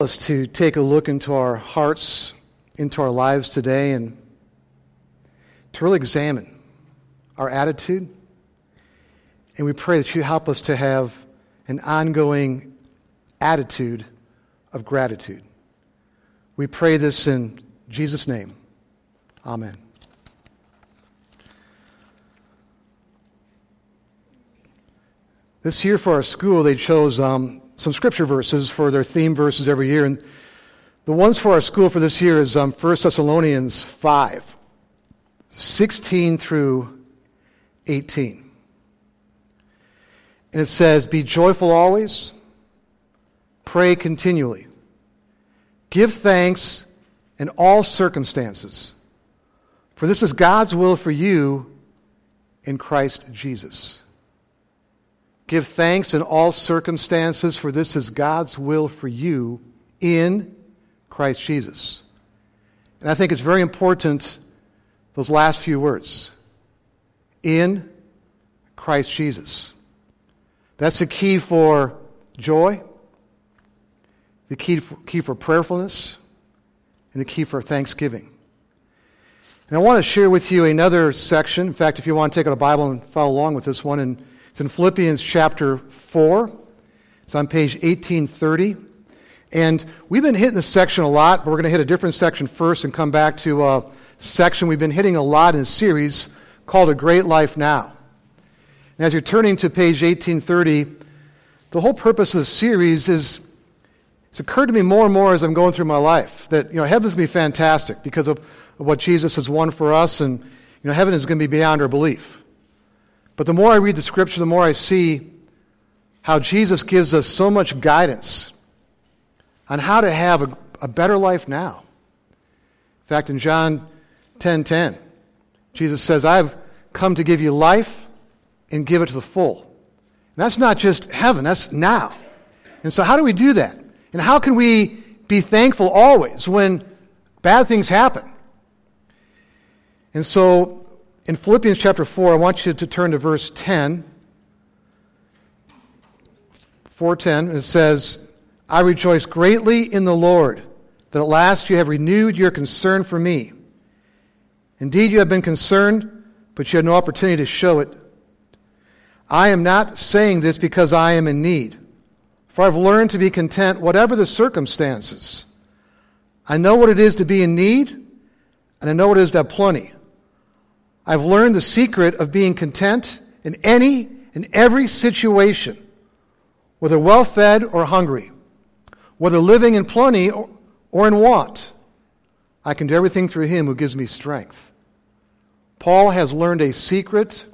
us to take a look into our hearts, into our lives today, and to really examine our attitude. And we pray that you help us to have an ongoing attitude of gratitude. We pray this in Jesus' name. Amen. This year for our school, they chose um, some scripture verses for their theme verses every year. And the ones for our school for this year is um, 1 Thessalonians 5, 16 through 18. And it says, Be joyful always, pray continually, give thanks in all circumstances, for this is God's will for you in Christ Jesus. Give thanks in all circumstances, for this is God's will for you in Christ Jesus. And I think it's very important, those last few words in Christ Jesus. That's the key for joy, the key for, key for prayerfulness, and the key for thanksgiving. And I want to share with you another section. In fact, if you want to take out a Bible and follow along with this one, and it's in Philippians chapter 4. It's on page 1830. And we've been hitting this section a lot, but we're going to hit a different section first and come back to a section we've been hitting a lot in a series called A Great Life Now. And as you're turning to page 1830, the whole purpose of the series is it's occurred to me more and more as I'm going through my life that you know heaven's going to be fantastic because of, of what Jesus has won for us, and you know heaven is going to be beyond our belief. But the more I read the scripture, the more I see how Jesus gives us so much guidance on how to have a, a better life now. In fact, in John 10:10, 10, 10, Jesus says, "I've come to give you life and give it to the full." And that's not just heaven, that's now. And so how do we do that? And how can we be thankful always when bad things happen? And so in Philippians chapter 4, I want you to turn to verse 10. 4:10 it says, "I rejoice greatly in the Lord that at last you have renewed your concern for me. Indeed, you have been concerned, but you had no opportunity to show it. I am not saying this because I am in need, for I've learned to be content whatever the circumstances. I know what it is to be in need, and I know what it is to have plenty." I've learned the secret of being content in any and every situation, whether well fed or hungry, whether living in plenty or in want. I can do everything through him who gives me strength. Paul has learned a secret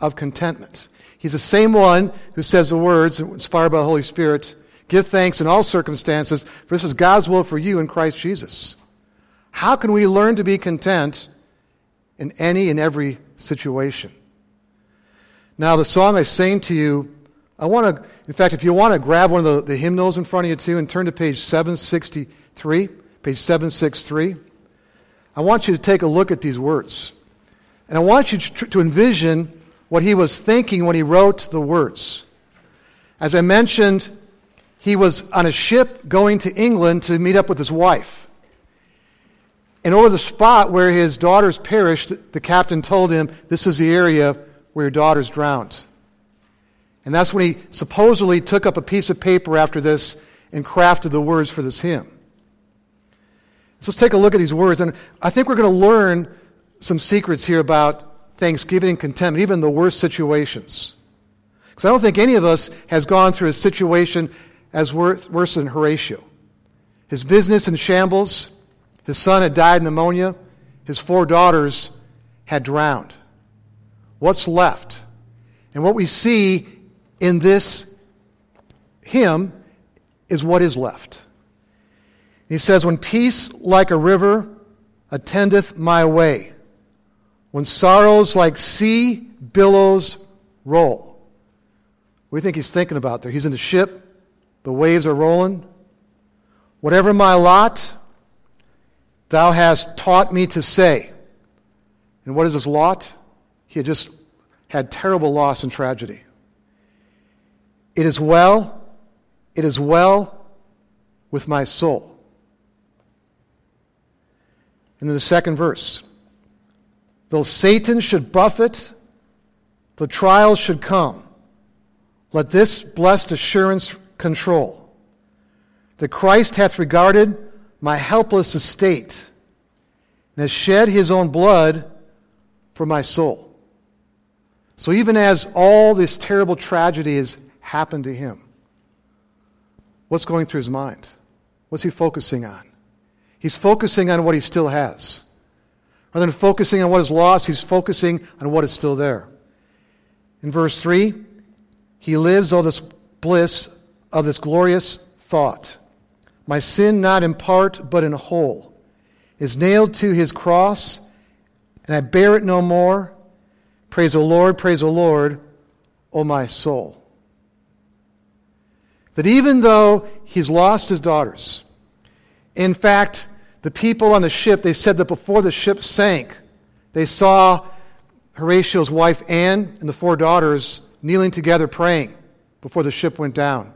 of contentment. He's the same one who says the words inspired by the Holy Spirit give thanks in all circumstances, for this is God's will for you in Christ Jesus. How can we learn to be content in any and every situation. Now, the song I sang to you, I want to, in fact, if you want to grab one of the, the hymnals in front of you too and turn to page 763, page 763, I want you to take a look at these words. And I want you to, to envision what he was thinking when he wrote the words. As I mentioned, he was on a ship going to England to meet up with his wife. And over the spot where his daughters perished, the captain told him, This is the area where your daughters drowned. And that's when he supposedly took up a piece of paper after this and crafted the words for this hymn. So let's take a look at these words. And I think we're going to learn some secrets here about thanksgiving and contentment, even the worst situations. Because I don't think any of us has gone through a situation as worse than Horatio. His business in shambles, his son had died of pneumonia. His four daughters had drowned. What's left? And what we see in this hymn is what is left. He says, When peace like a river attendeth my way, when sorrows like sea billows roll. What do you think he's thinking about there? He's in the ship, the waves are rolling. Whatever my lot, Thou hast taught me to say. And what is his lot? He had just had terrible loss and tragedy. It is well, it is well with my soul. And then the second verse Though Satan should buffet, the trials should come. Let this blessed assurance control that Christ hath regarded my helpless estate and has shed his own blood for my soul. So even as all this terrible tragedy has happened to him, what's going through his mind? What's he focusing on? He's focusing on what he still has. Rather than focusing on what is lost, he's focusing on what is still there. In verse 3, he lives all this bliss of this glorious thought. My sin, not in part, but in whole, is nailed to his cross, and I bear it no more. Praise the Lord, praise the Lord, O my soul. That even though he's lost his daughters, in fact, the people on the ship, they said that before the ship sank, they saw Horatio's wife Anne and the four daughters kneeling together praying before the ship went down.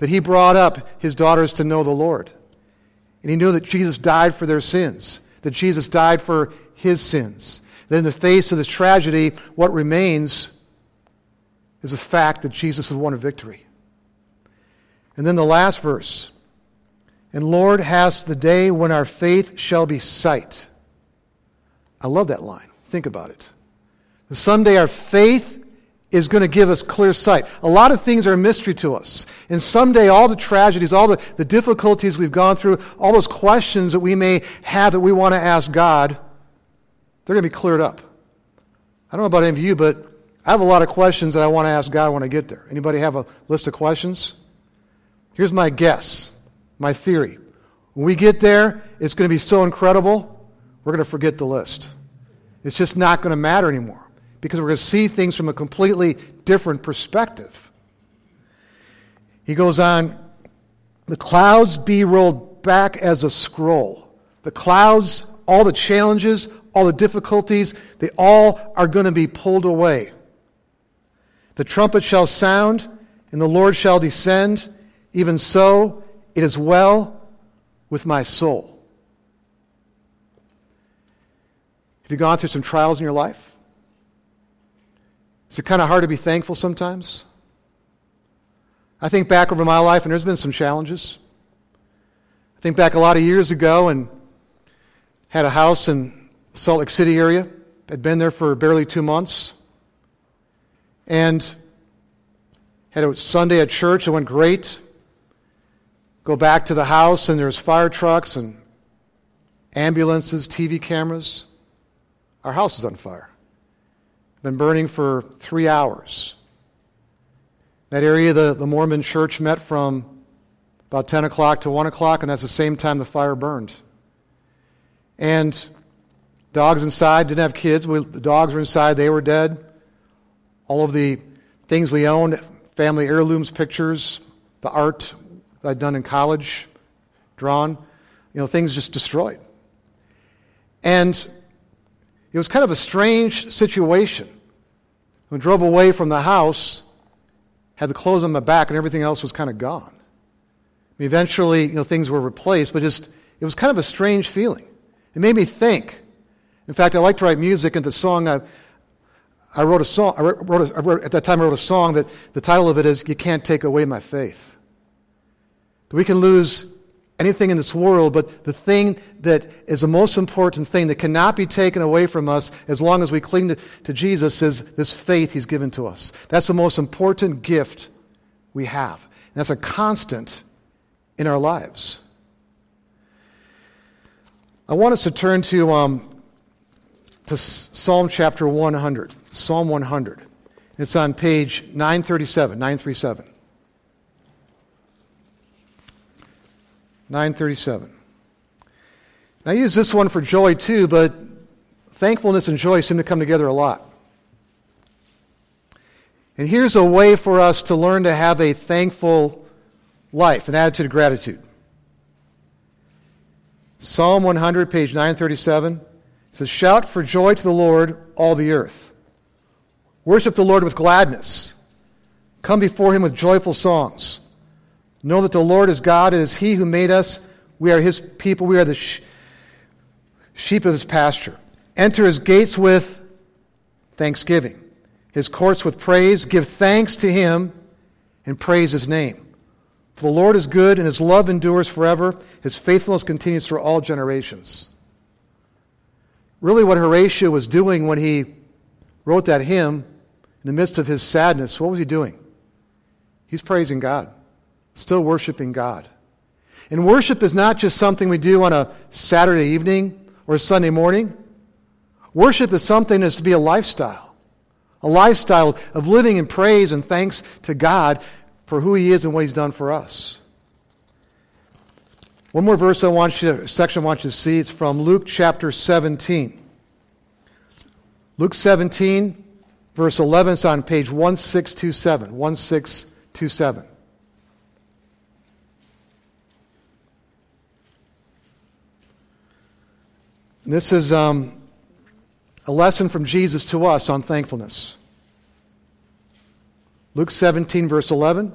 That he brought up his daughters to know the Lord. And he knew that Jesus died for their sins, that Jesus died for his sins. That in the face of this tragedy, what remains is the fact that Jesus has won a victory. And then the last verse and Lord, hast the day when our faith shall be sight. I love that line. Think about it. The someday our faith is going to give us clear sight. A lot of things are a mystery to us. And someday all the tragedies, all the, the difficulties we've gone through, all those questions that we may have that we want to ask God, they're going to be cleared up. I don't know about any of you, but I have a lot of questions that I want to ask God when I get there. Anybody have a list of questions? Here's my guess, my theory. When we get there, it's going to be so incredible, we're going to forget the list. It's just not going to matter anymore because we're going to see things from a completely different perspective. He goes on, the clouds be rolled back as a scroll. The clouds, all the challenges, all the difficulties, they all are going to be pulled away. The trumpet shall sound, and the Lord shall descend. Even so, it is well with my soul. Have you gone through some trials in your life? Is it kind of hard to be thankful sometimes? I think back over my life, and there's been some challenges. I think back a lot of years ago and had a house in Salt Lake City area. I'd been there for barely two months. And had a Sunday at church. It went great. Go back to the house, and there's fire trucks and ambulances, TV cameras. Our house is on fire been burning for three hours. That area, the, the Mormon church met from about 10 o'clock to 1 o'clock, and that's the same time the fire burned. And dogs inside didn't have kids. We, the dogs were inside, they were dead. All of the things we owned, family heirlooms, pictures, the art I'd done in college, drawn, you know, things just destroyed. And it was kind of a strange situation. We drove away from the house, had the clothes on my back, and everything else was kind of gone. I mean, eventually, you know, things were replaced, but just it was kind of a strange feeling. It made me think. In fact, I like to write music, and the song I, I wrote a song. I wrote, a, I wrote at that time I wrote a song that the title of it is "You Can't Take Away My Faith." That we can lose anything in this world, but the thing that is the most important thing that cannot be taken away from us as long as we cling to, to Jesus is this faith He's given to us. That's the most important gift we have. And that's a constant in our lives. I want us to turn to, um, to Psalm chapter 100. Psalm 100. It's on page 937, 937. 937. I use this one for joy too, but thankfulness and joy seem to come together a lot. And here's a way for us to learn to have a thankful life, an attitude of gratitude. Psalm 100, page 937 says, Shout for joy to the Lord, all the earth. Worship the Lord with gladness. Come before him with joyful songs. Know that the Lord is God. It is He who made us. We are His people. We are the sh- sheep of His pasture. Enter His gates with thanksgiving, His courts with praise. Give thanks to Him and praise His name. For the Lord is good, and His love endures forever. His faithfulness continues for all generations. Really, what Horatio was doing when he wrote that hymn in the midst of his sadness, what was he doing? He's praising God still worshiping God. And worship is not just something we do on a Saturday evening or Sunday morning. Worship is something that's to be a lifestyle, a lifestyle of living in praise and thanks to God for who He is and what He's done for us. One more verse I want you, section I want you to see. It's from Luke chapter 17. Luke 17, verse 11. It's on page 1627. 1627. This is um, a lesson from Jesus to us on thankfulness. Luke 17, verse 11,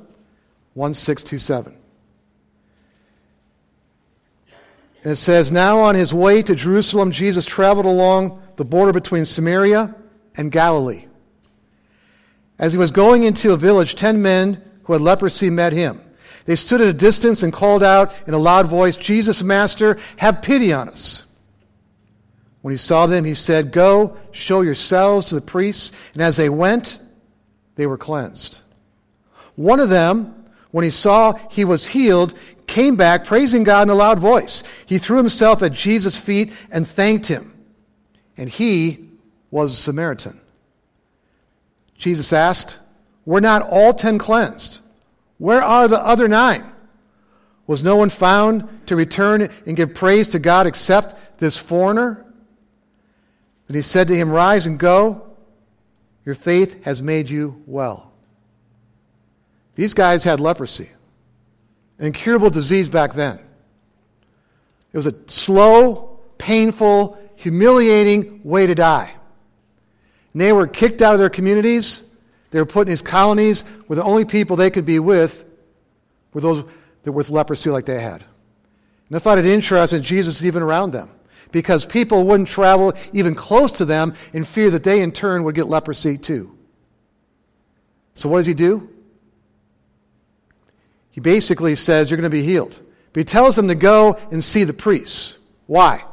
1627. And it says, Now on his way to Jerusalem, Jesus traveled along the border between Samaria and Galilee. As he was going into a village, ten men who had leprosy met him. They stood at a distance and called out in a loud voice, Jesus, Master, have pity on us. When he saw them, he said, Go, show yourselves to the priests. And as they went, they were cleansed. One of them, when he saw he was healed, came back praising God in a loud voice. He threw himself at Jesus' feet and thanked him. And he was a Samaritan. Jesus asked, Were not all ten cleansed? Where are the other nine? Was no one found to return and give praise to God except this foreigner? Then he said to him, Rise and go. Your faith has made you well. These guys had leprosy, an incurable disease back then. It was a slow, painful, humiliating way to die. And they were kicked out of their communities. They were put in these colonies where the only people they could be with were those that were with leprosy like they had. And I find it interesting Jesus is even around them because people wouldn't travel even close to them in fear that they in turn would get leprosy too. So, what does he do? He basically says, You're going to be healed. But he tells them to go and see the priests. Why?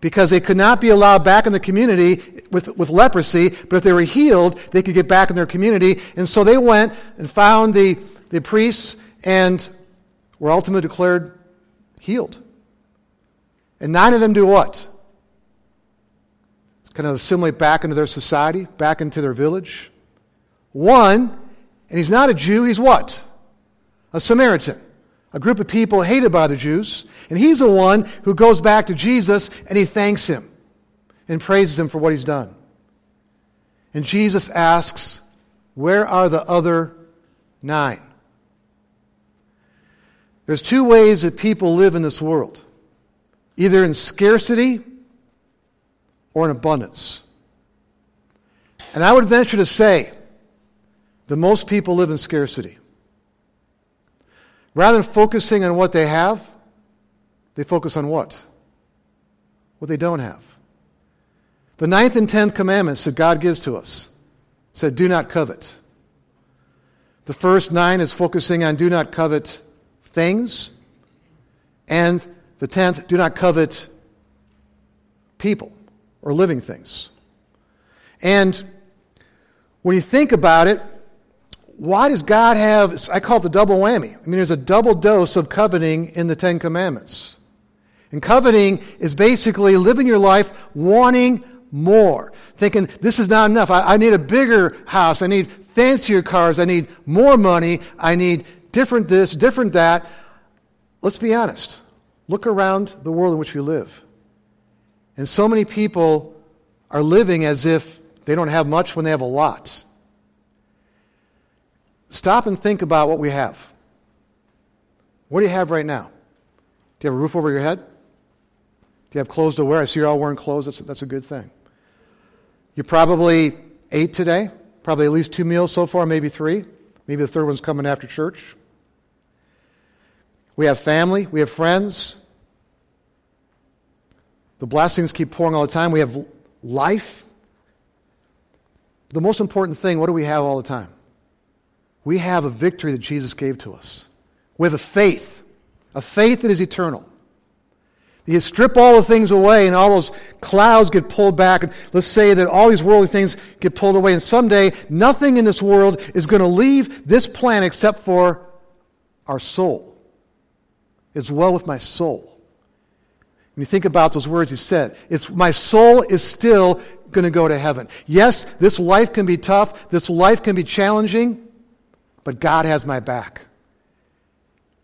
Because they could not be allowed back in the community with, with leprosy, but if they were healed, they could get back in their community. And so they went and found the, the priests and were ultimately declared healed. And nine of them do what? It's kind of assimilate back into their society, back into their village. One, and he's not a Jew, he's what? A Samaritan. A group of people hated by the Jews. And he's the one who goes back to Jesus and he thanks him and praises him for what he's done. And Jesus asks, Where are the other nine? There's two ways that people live in this world either in scarcity or in abundance. And I would venture to say that most people live in scarcity. Rather than focusing on what they have, they focus on what? What they don't have. The ninth and tenth commandments that God gives to us said, Do not covet. The first nine is focusing on do not covet things, and the tenth, do not covet people or living things. And when you think about it, why does God have, I call it the double whammy. I mean, there's a double dose of coveting in the Ten Commandments. And coveting is basically living your life wanting more, thinking this is not enough. I, I, need a bigger house. I need fancier cars. I need more money. I need different this, different that. Let's be honest. Look around the world in which we live. And so many people are living as if they don't have much when they have a lot. Stop and think about what we have. What do you have right now? Do you have a roof over your head? Do you have clothes to wear? I see you're all wearing clothes. That's, that's a good thing. You probably ate today, probably at least two meals so far, maybe three. Maybe the third one's coming after church. We have family. We have friends. The blessings keep pouring all the time. We have life. The most important thing, what do we have all the time? We have a victory that Jesus gave to us. We have a faith, a faith that is eternal. You strip all the things away, and all those clouds get pulled back. And let's say that all these worldly things get pulled away, and someday nothing in this world is going to leave this planet except for our soul. It's well with my soul. When you think about those words he said, it's my soul is still going to go to heaven. Yes, this life can be tough, this life can be challenging, but God has my back.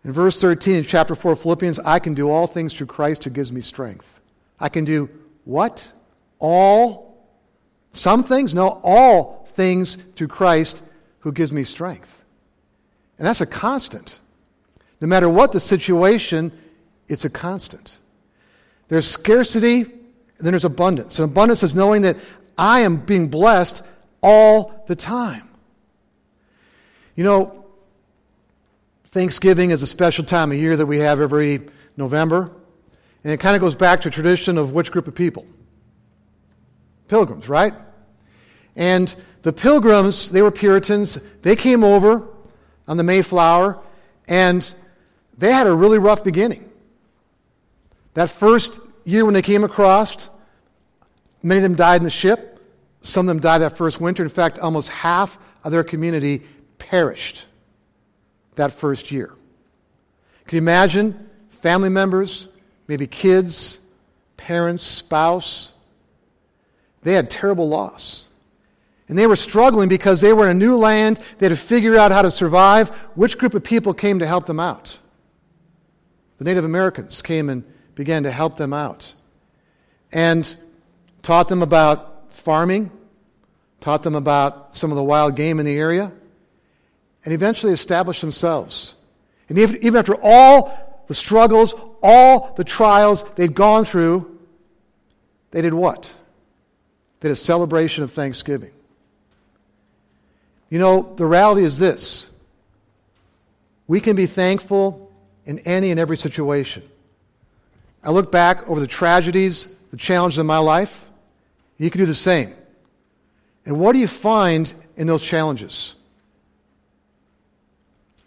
In verse 13 in chapter 4 of Philippians, I can do all things through Christ who gives me strength. I can do what? All? Some things? No, all things through Christ who gives me strength. And that's a constant. No matter what the situation, it's a constant. There's scarcity, and then there's abundance. And abundance is knowing that I am being blessed all the time. You know, Thanksgiving is a special time of year that we have every November. And it kind of goes back to a tradition of which group of people? Pilgrims, right? And the pilgrims, they were Puritans. They came over on the Mayflower, and they had a really rough beginning. That first year when they came across, many of them died in the ship. Some of them died that first winter. In fact, almost half of their community perished that first year. Can you imagine family members, maybe kids, parents, spouse? They had terrible loss. And they were struggling because they were in a new land. They had to figure out how to survive. Which group of people came to help them out? The Native Americans came and began to help them out and taught them about farming, taught them about some of the wild game in the area and eventually established themselves. And even, after all the struggles, all the trials they'd gone through, they did what? They did a celebration of thanksgiving. You know, the reality is this we can be thankful in any and every situation. I look back over the tragedies, the challenges in my life, you can do the same. And what do you find in those challenges?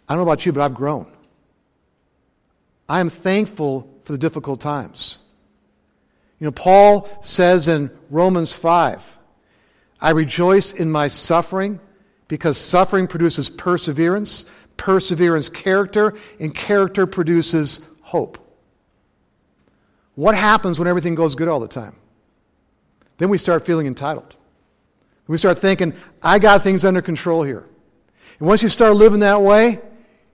I don't know about you, but I've grown. I am thankful for the difficult times. You know, Paul says in Romans 5, I rejoice in my suffering because suffering produces perseverance, perseverance, character, and character produces hope. What happens when everything goes good all the time? Then we start feeling entitled. We start thinking, I got things under control here. And once you start living that way,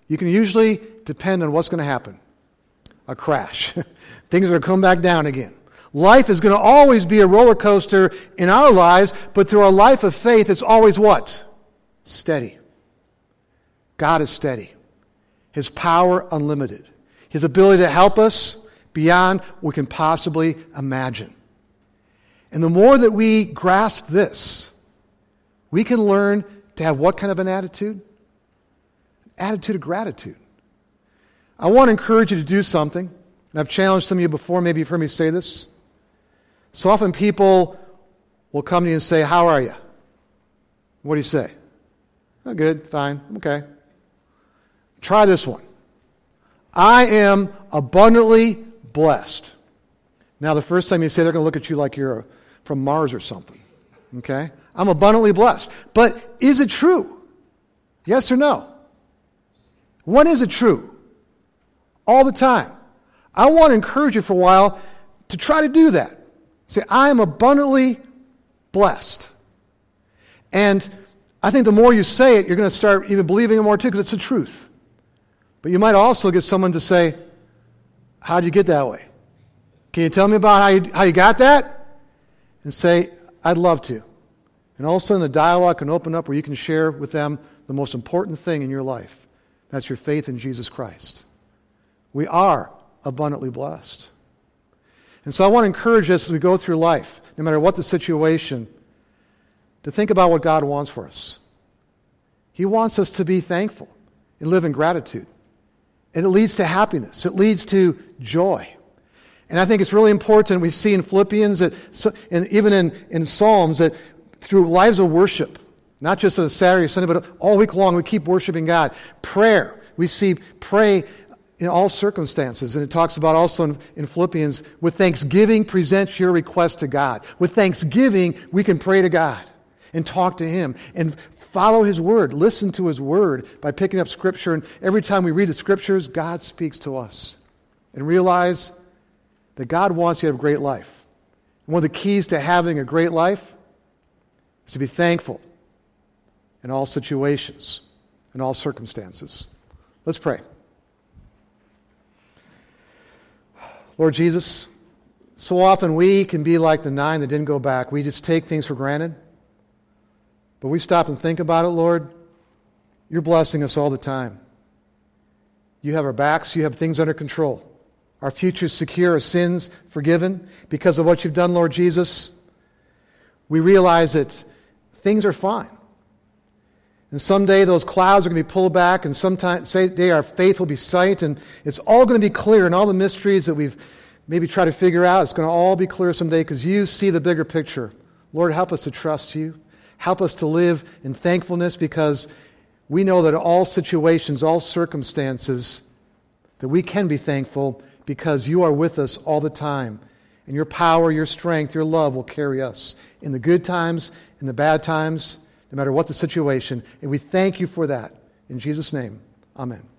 you can usually depend on what's going to happen a crash. Things are going to come back down again. Life is going to always be a roller coaster in our lives, but through our life of faith, it's always what? Steady. God is steady. His power unlimited. His ability to help us beyond we can possibly imagine. And the more that we grasp this, we can learn to have what kind of an attitude? attitude of gratitude. I want to encourage you to do something. And I've challenged some of you before. Maybe you've heard me say this. So often people will come to you and say, How are you? What do you say? Oh, good, fine, okay. Try this one. I am abundantly blessed. Now, the first time you say they're going to look at you like you're from Mars or something. Okay? I'm abundantly blessed. But is it true? Yes or no? When is it true? All the time. I want to encourage you for a while to try to do that. Say, I am abundantly blessed. And I think the more you say it, you're going to start even believing it more too, because it's the truth. But you might also get someone to say, How'd you get that way? Can you tell me about how you, how you got that? And say, I'd love to. And all of a sudden, the dialogue can open up where you can share with them the most important thing in your life. That's your faith in Jesus Christ. We are abundantly blessed. And so I want to encourage us as we go through life, no matter what the situation, to think about what God wants for us. He wants us to be thankful and live in gratitude. And it leads to happiness, it leads to joy. And I think it's really important. We see in Philippians that, and even in, in Psalms, that through lives of worship, not just on a Saturday or Sunday, but all week long, we keep worshiping God. Prayer, we see pray in all circumstances. And it talks about also in, in, Philippians, with thanksgiving, present your request to God. With thanksgiving, we can pray to God and talk to Him and follow His Word, listen to His Word by picking up Scripture. And every time we read the Scriptures, God speaks to us. And realize that God wants you to have a great life. One of the keys to having a great life is to be thankful in all situations, in all circumstances. Let's pray. Lord Jesus, so often we can be like the nine that didn't go back. We just take things for granted. But we stop and think about it, Lord. You're blessing us all the time. You have our backs, you have things under control. Our future is secure, our sins forgiven because of what you've done, Lord Jesus. We realize that things are fine. And someday those clouds are going to be pulled back, and someday our faith will be sight, and it's all going to be clear, and all the mysteries that we've maybe tried to figure out, it's going to all be clear someday because you see the bigger picture. Lord, help us to trust you. Help us to live in thankfulness because we know that all situations, all circumstances, that we can be thankful because you are with us all the time. And your power, your strength, your love will carry us in the good times, in the bad times no matter what the situation. And we thank you for that. In Jesus' name, amen.